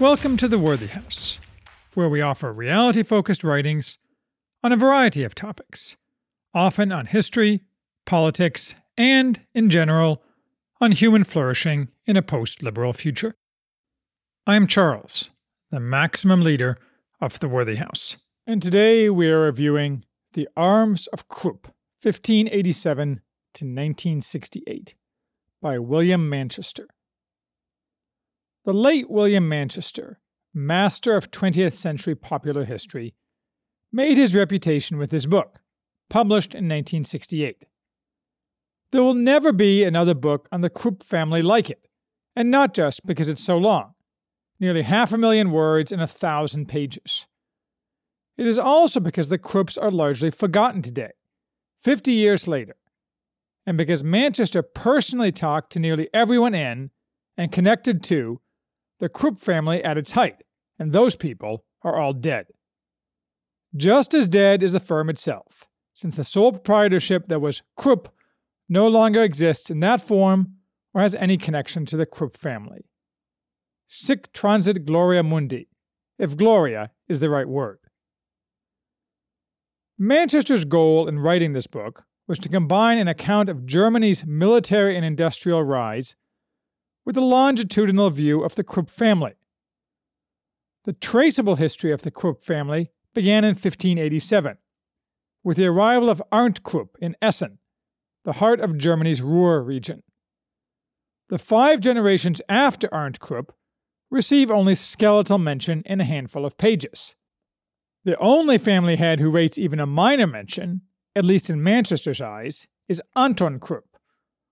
Welcome to the Worthy House, where we offer reality focused writings on a variety of topics, often on history, politics, and, in general, on human flourishing in a post liberal future. I am Charles, the maximum leader of the Worthy House, and today we are reviewing The Arms of Krupp, 1587 to 1968, by William Manchester. The late William Manchester, master of 20th century popular history, made his reputation with this book, published in 1968. There will never be another book on the Krupp family like it, and not just because it's so long nearly half a million words and a thousand pages. It is also because the Krupps are largely forgotten today, 50 years later, and because Manchester personally talked to nearly everyone in and connected to the Krupp family at its height, and those people are all dead. Just as dead is the firm itself, since the sole proprietorship that was Krupp no longer exists in that form or has any connection to the Krupp family. Sic transit gloria mundi, if gloria is the right word. Manchester's goal in writing this book was to combine an account of Germany's military and industrial rise with a longitudinal view of the Krupp family. The traceable history of the Krupp family began in 1587, with the arrival of Arndt Krupp in Essen, the heart of Germany's Ruhr region. The five generations after Arndt Krupp receive only skeletal mention in a handful of pages. The only family head who rates even a minor mention, at least in Manchester's eyes, is Anton Krupp,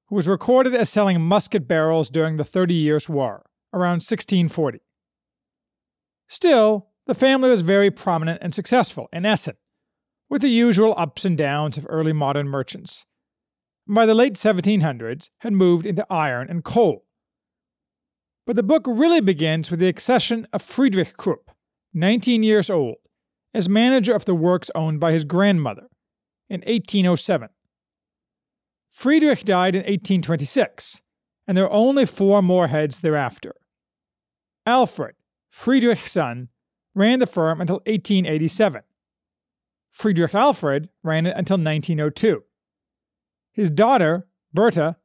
who was recorded as selling musket barrels during the Thirty Years' War, around 1640. Still, the family was very prominent and successful in Essen, with the usual ups and downs of early modern merchants. by the late 1700s, had moved into iron and coal. But the book really begins with the accession of Friedrich Krupp, 19 years old, as manager of the works owned by his grandmother, in 1807. Friedrich died in 1826, and there were only four more heads thereafter. Alfred, Friedrich's son, ran the firm until 1887. Friedrich Alfred ran it until 1902. His daughter, Berta,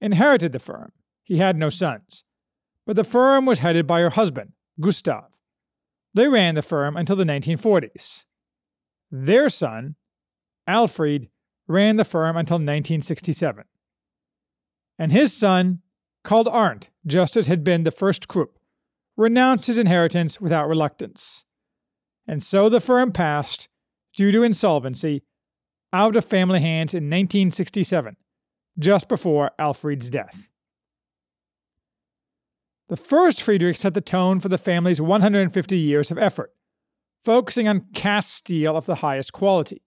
inherited the firm. He had no sons. But the firm was headed by her husband, Gustav. They ran the firm until the 1940s. Their son, Alfred, ran the firm until 1967. And his son, called Arndt, just as had been the first Krupp, renounced his inheritance without reluctance. And so the firm passed, due to insolvency, out of family hands in 1967, just before Alfred's death. The first Friedrich set the tone for the family's 150 years of effort, focusing on cast steel of the highest quality.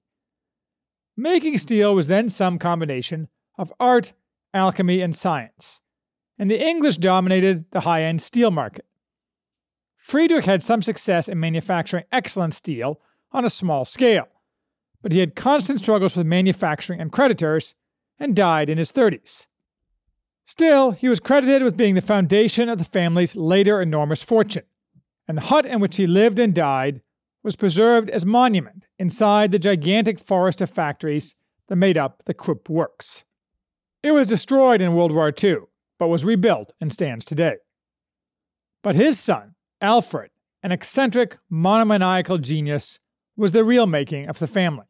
Making steel was then some combination of art, alchemy, and science, and the English dominated the high end steel market. Friedrich had some success in manufacturing excellent steel on a small scale, but he had constant struggles with manufacturing and creditors and died in his 30s. Still, he was credited with being the foundation of the family's later enormous fortune, and the hut in which he lived and died was preserved as monument inside the gigantic forest of factories that made up the Krupp Works. It was destroyed in World War II, but was rebuilt and stands today. But his son, Alfred, an eccentric, monomaniacal genius, was the real making of the family.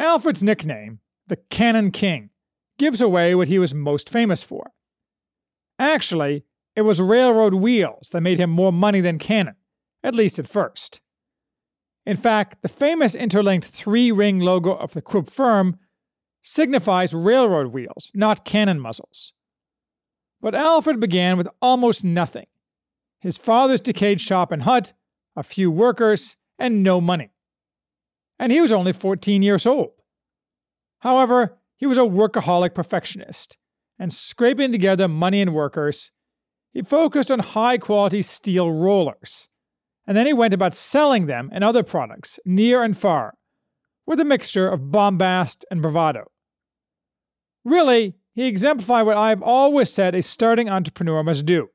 Alfred's nickname, the Cannon King, gives away what he was most famous for. Actually, it was railroad wheels that made him more money than Cannon at least at first. In fact, the famous interlinked three ring logo of the Krupp firm signifies railroad wheels, not cannon muzzles. But Alfred began with almost nothing his father's decayed shop and hut, a few workers, and no money. And he was only 14 years old. However, he was a workaholic perfectionist, and scraping together money and workers, he focused on high quality steel rollers and then he went about selling them and other products near and far, with a mixture of bombast and bravado. Really, he exemplified what I've always said a starting entrepreneur must do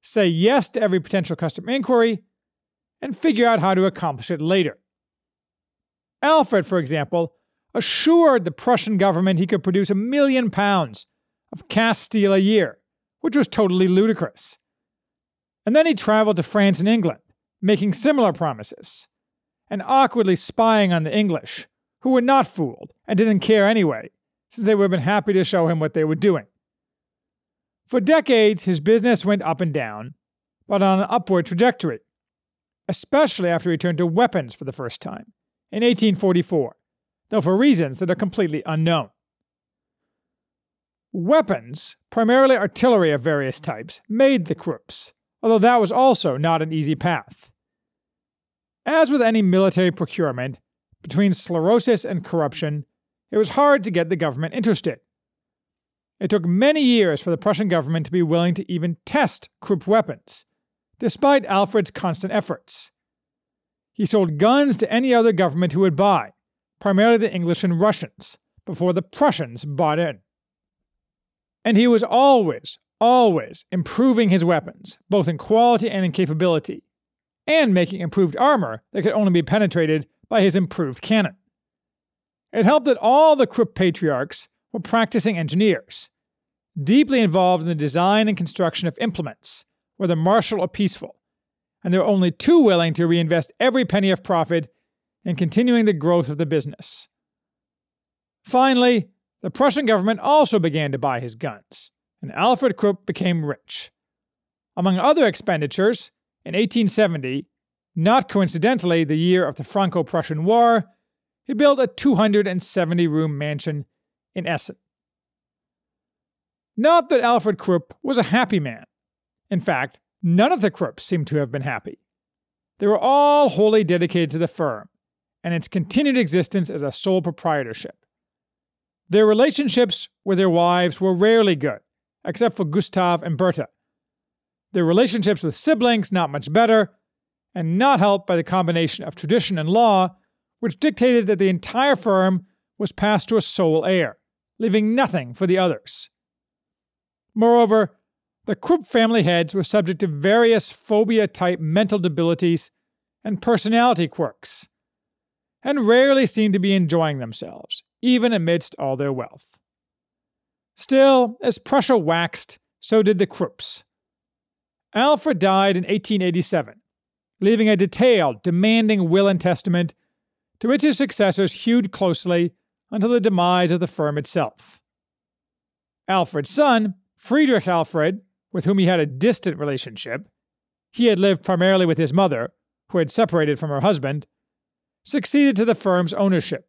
say yes to every potential customer inquiry, and figure out how to accomplish it later. Alfred, for example, assured the Prussian government he could produce a million pounds of cast steel a year, which was totally ludicrous. And then he traveled to France and England, making similar promises, and awkwardly spying on the English, who were not fooled and didn't care anyway, since they would have been happy to show him what they were doing. For decades, his business went up and down, but on an upward trajectory, especially after he turned to weapons for the first time in 1844, though for reasons that are completely unknown. Weapons, primarily artillery of various types, made the Krupps, although that was also not an easy path. As with any military procurement, between sclerosis and corruption, it was hard to get the government interested. It took many years for the Prussian government to be willing to even test Krupp weapons, despite Alfred's constant efforts. He sold guns to any other government who would buy, primarily the English and Russians, before the Prussians bought in. And he was always, always improving his weapons, both in quality and in capability, and making improved armor that could only be penetrated by his improved cannon. It helped that all the Krupp patriarchs were practicing engineers, deeply involved in the design and construction of implements, whether martial or peaceful, and they were only too willing to reinvest every penny of profit in continuing the growth of the business. Finally, the Prussian government also began to buy his guns, and Alfred Krupp became rich. Among other expenditures, in 1870, not coincidentally the year of the Franco Prussian War, he built a 270 room mansion in Essen. Not that Alfred Krupp was a happy man. In fact, None of the Krupps seem to have been happy. They were all wholly dedicated to the firm and its continued existence as a sole proprietorship. Their relationships with their wives were rarely good, except for Gustav and Bertha. Their relationships with siblings not much better, and not helped by the combination of tradition and law, which dictated that the entire firm was passed to a sole heir, leaving nothing for the others. Moreover, the Krupp family heads were subject to various phobia type mental debilities and personality quirks, and rarely seemed to be enjoying themselves, even amidst all their wealth. Still, as Prussia waxed, so did the Krupps. Alfred died in 1887, leaving a detailed, demanding will and testament to which his successors hewed closely until the demise of the firm itself. Alfred's son, Friedrich Alfred, with whom he had a distant relationship, he had lived primarily with his mother, who had separated from her husband, succeeded to the firm's ownership.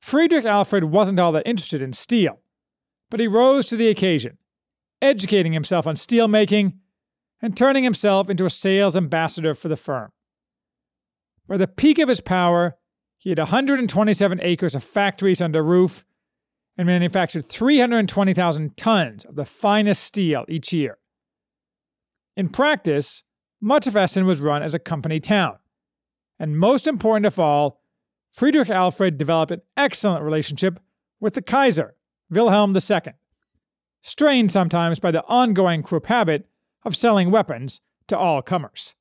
Friedrich Alfred wasn't all that interested in steel, but he rose to the occasion, educating himself on steel making and turning himself into a sales ambassador for the firm. By the peak of his power, he had 127 acres of factories under roof and manufactured 320,000 tons of the finest steel each year. In practice, much of Essen was run as a company town. And most important of all, Friedrich Alfred developed an excellent relationship with the Kaiser, Wilhelm II, strained sometimes by the ongoing Krupp habit of selling weapons to all comers.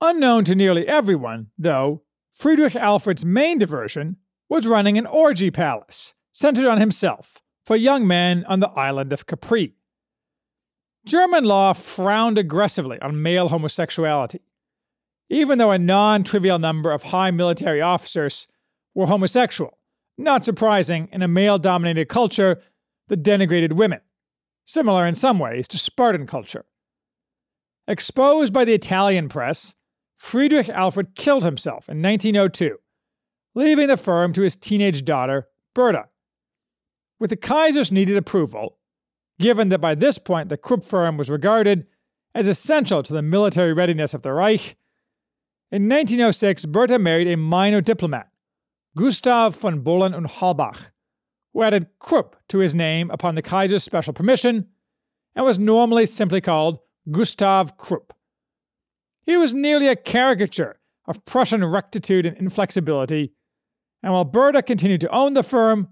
Unknown to nearly everyone, though, Friedrich Alfred's main diversion was running an orgy palace centered on himself for young men on the island of Capri. German law frowned aggressively on male homosexuality, even though a non trivial number of high military officers were homosexual, not surprising in a male dominated culture that denigrated women, similar in some ways to Spartan culture. Exposed by the Italian press, Friedrich Alfred killed himself in 1902, leaving the firm to his teenage daughter, Berta with the Kaiser's needed approval, given that by this point the Krupp firm was regarded as essential to the military readiness of the Reich, in 1906 Berta married a minor diplomat, Gustav von Bohlen und Halbach, who added Krupp to his name upon the Kaiser's special permission and was normally simply called Gustav Krupp. He was nearly a caricature of Prussian rectitude and inflexibility, and while Bertha continued to own the firm,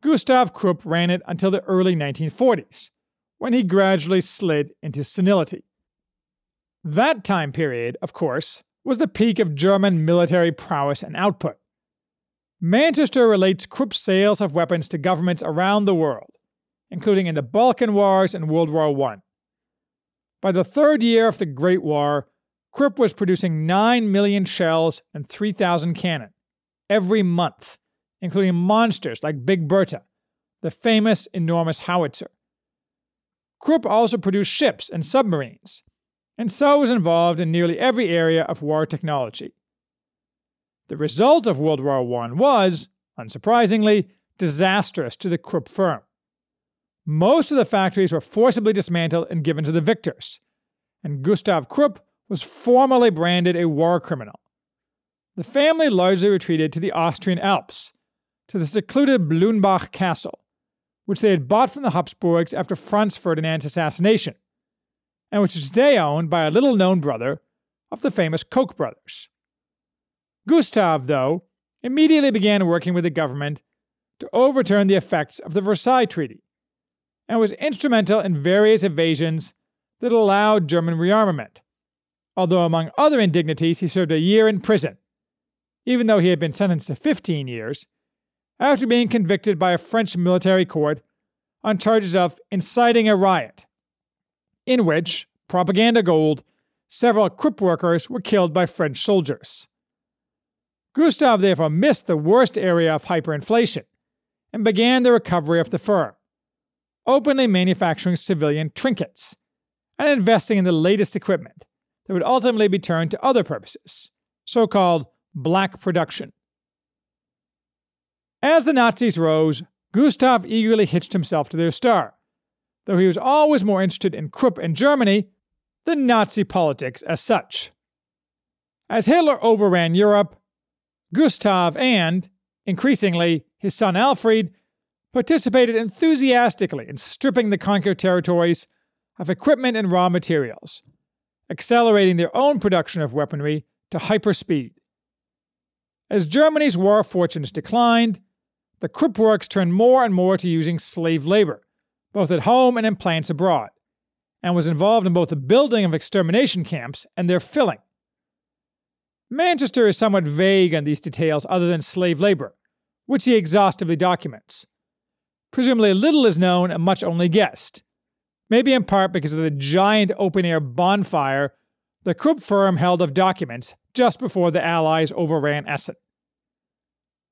Gustav Krupp ran it until the early 1940s, when he gradually slid into senility. That time period, of course, was the peak of German military prowess and output. Manchester relates Krupp's sales of weapons to governments around the world, including in the Balkan Wars and World War I. By the third year of the Great War, Krupp was producing 9 million shells and 3,000 cannon every month, including monsters like Big Bertha, the famous enormous howitzer. Krupp also produced ships and submarines, and so was involved in nearly every area of war technology. The result of World War I was, unsurprisingly, disastrous to the Krupp firm. Most of the factories were forcibly dismantled and given to the victors, and Gustav Krupp was formally branded a war criminal. The family largely retreated to the Austrian Alps, to the secluded Blühnbach Castle, which they had bought from the Habsburgs after Franz Ferdinand's assassination, and which is today owned by a little known brother of the famous Koch brothers. Gustav, though, immediately began working with the government to overturn the effects of the Versailles Treaty, and was instrumental in various evasions that allowed German rearmament, although among other indignities he served a year in prison, even though he had been sentenced to 15 years, after being convicted by a French military court on charges of inciting a riot, in which, propaganda gold, several Krupp workers were killed by French soldiers. Gustav therefore missed the worst area of hyperinflation and began the recovery of the firm, openly manufacturing civilian trinkets and investing in the latest equipment that would ultimately be turned to other purposes, so called black production. As the Nazis rose, Gustav eagerly hitched himself to their star, though he was always more interested in Krupp and Germany than Nazi politics as such. As Hitler overran Europe, Gustav and, increasingly, his son Alfred participated enthusiastically in stripping the conquered territories of equipment and raw materials, accelerating their own production of weaponry to hyperspeed. As Germany's war fortunes declined, the Krupp works turned more and more to using slave labor, both at home and in plants abroad, and was involved in both the building of extermination camps and their filling. Manchester is somewhat vague on these details other than slave labor, which he exhaustively documents. Presumably, little is known and much only guessed, maybe in part because of the giant open air bonfire the Krupp firm held of documents just before the Allies overran Essen.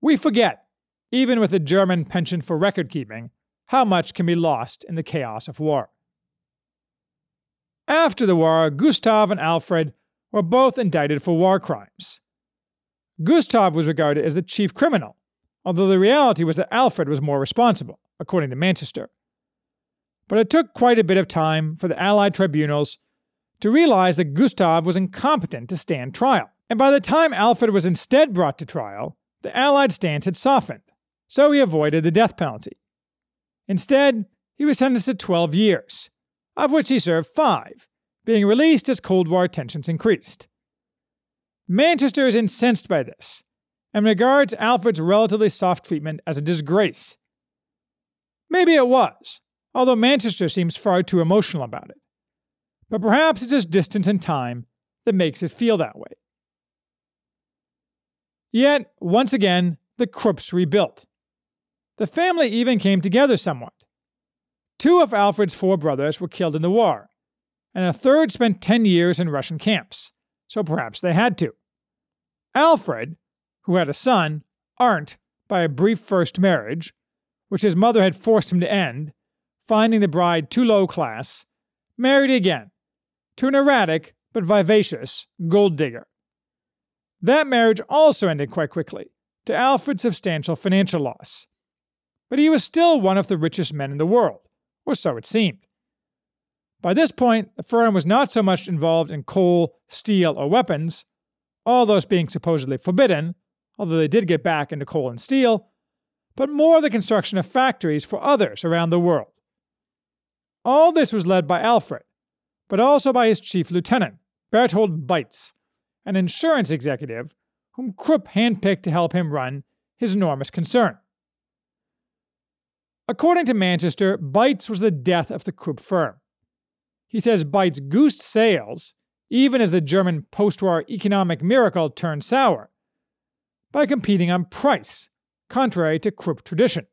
We forget, even with the German penchant for record keeping, how much can be lost in the chaos of war. After the war, Gustav and Alfred were both indicted for war crimes. Gustav was regarded as the chief criminal, although the reality was that Alfred was more responsible, according to Manchester. But it took quite a bit of time for the Allied tribunals to realize that Gustav was incompetent to stand trial. And by the time Alfred was instead brought to trial, the Allied stance had softened, so he avoided the death penalty. Instead, he was sentenced to 12 years, of which he served five, being released as Cold War tensions increased. Manchester is incensed by this and regards Alfred's relatively soft treatment as a disgrace. Maybe it was, although Manchester seems far too emotional about it. But perhaps it's just distance and time that makes it feel that way. Yet, once again, the Krupps rebuilt. The family even came together somewhat. Two of Alfred's four brothers were killed in the war, and a third spent 10 years in Russian camps, so perhaps they had to. Alfred, who had a son, Arndt, by a brief first marriage, which his mother had forced him to end, finding the bride too low class, married again to an erratic but vivacious gold digger. That marriage also ended quite quickly, to Alfred's substantial financial loss. But he was still one of the richest men in the world, or so it seemed. By this point, the firm was not so much involved in coal, steel, or weapons, all those being supposedly forbidden, although they did get back into coal and steel, but more the construction of factories for others around the world. All this was led by Alfred, but also by his chief lieutenant, Berthold Beitz, an insurance executive whom Krupp handpicked to help him run his enormous concern. According to Manchester, Beitz was the death of the Krupp firm. He says Beitz goosed sales, even as the German post war economic miracle turned sour, by competing on price, contrary to Krupp tradition,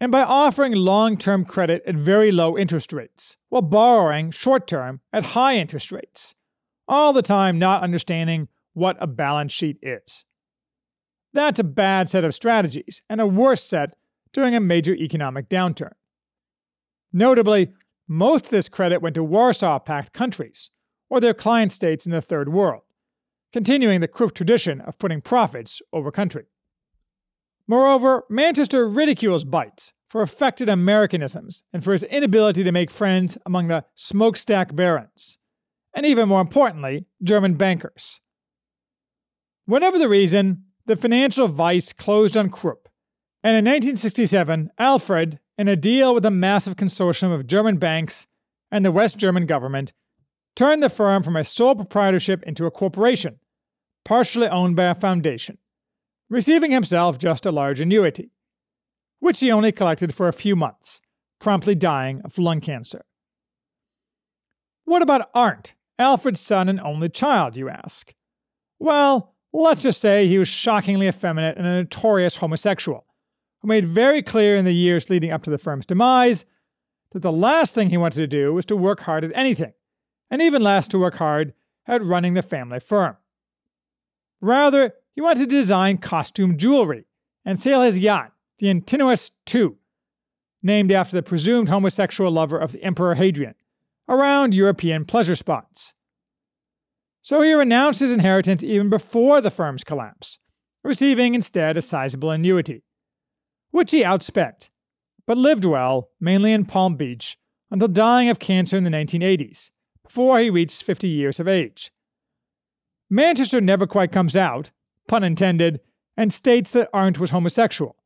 and by offering long term credit at very low interest rates, while borrowing short term at high interest rates, all the time not understanding what a balance sheet is. That's a bad set of strategies, and a worse set during a major economic downturn. Notably, most of this credit went to Warsaw Pact countries, or their client states in the Third World, continuing the Krupp tradition of putting profits over country. Moreover, Manchester ridicules Beitz for affected Americanisms and for his inability to make friends among the smokestack barons, and even more importantly, German bankers. Whatever the reason, the financial vice closed on Krupp, and in 1967, Alfred, in a deal with a massive consortium of German banks and the West German government, turned the firm from a sole proprietorship into a corporation, partially owned by a foundation receiving himself just a large annuity, which he only collected for a few months, promptly dying of lung cancer. What about Arndt, Alfred's son and only child, you ask? Well, let's just say he was shockingly effeminate and a notorious homosexual, who made very clear in the years leading up to the firm's demise that the last thing he wanted to do was to work hard at anything, and even less to work hard at running the family firm. Rather, he wanted to design costume jewelry and sail his yacht, the Antinous II, named after the presumed homosexual lover of the Emperor Hadrian, around European pleasure spots. So he renounced his inheritance even before the firm's collapse, receiving instead a sizable annuity, which he outspent, but lived well, mainly in Palm Beach, until dying of cancer in the 1980s, before he reached 50 years of age. Manchester never quite comes out, pun intended, and states that Arndt was homosexual,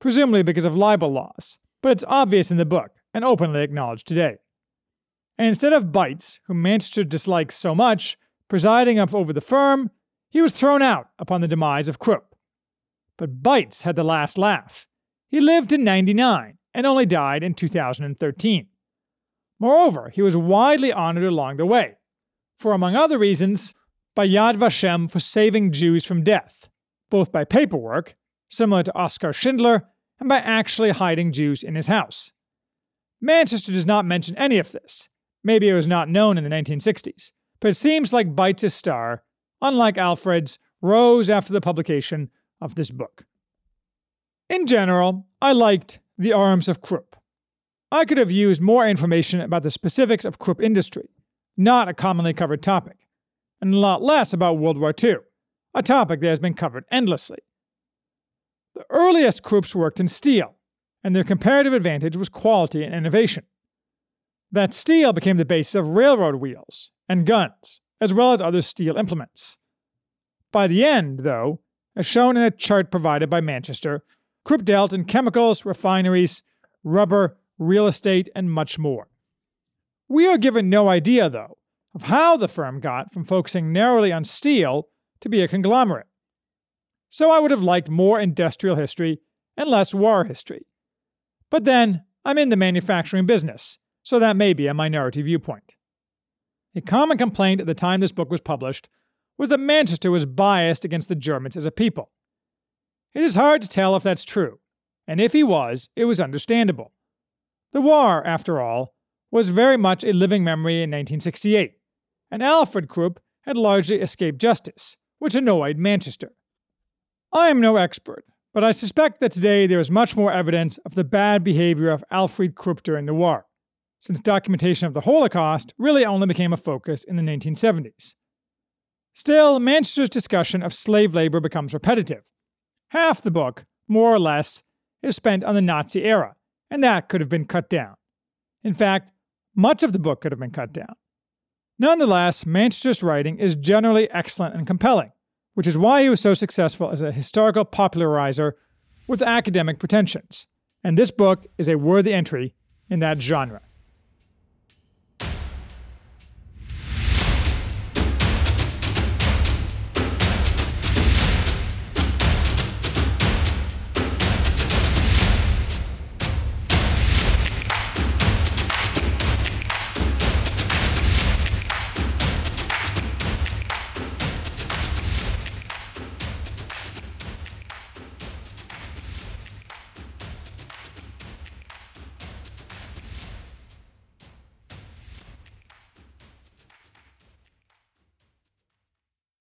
presumably because of libel laws, but it's obvious in the book and openly acknowledged today. And instead of Beitz, whom Manchester dislikes so much, presiding over the firm, he was thrown out upon the demise of Krupp. But Beitz had the last laugh. He lived to 99 and only died in 2013. Moreover, he was widely honored along the way, for among other reasons, by Yad Vashem for saving Jews from death, both by paperwork, similar to Oskar Schindler, and by actually hiding Jews in his house. Manchester does not mention any of this. Maybe it was not known in the 1960s, but it seems like Beitz's star, unlike Alfred's, rose after the publication of this book. In general, I liked The Arms of Krupp. I could have used more information about the specifics of Krupp industry, not a commonly covered topic and a lot less about World War II, a topic that has been covered endlessly. The earliest Krupps worked in steel, and their comparative advantage was quality and innovation. That steel became the basis of railroad wheels and guns, as well as other steel implements. By the end, though, as shown in a chart provided by Manchester, Krupp dealt in chemicals, refineries, rubber, real estate, and much more. We are given no idea, though, of how the firm got from focusing narrowly on steel to be a conglomerate. So I would have liked more industrial history and less war history. But then, I'm in the manufacturing business, so that may be a minority viewpoint. A common complaint at the time this book was published was that Manchester was biased against the Germans as a people. It is hard to tell if that's true, and if he was, it was understandable. The war, after all, was very much a living memory in 1968, and Alfred Krupp had largely escaped justice, which annoyed Manchester. I am no expert, but I suspect that today there is much more evidence of the bad behavior of Alfred Krupp during the war, since documentation of the Holocaust really only became a focus in the 1970s. Still, Manchester's discussion of slave labor becomes repetitive. Half the book, more or less, is spent on the Nazi era, and that could have been cut down. In fact, much of the book could have been cut down. Nonetheless, Manchester's writing is generally excellent and compelling, which is why he was so successful as a historical popularizer with academic pretensions. And this book is a worthy entry in that genre.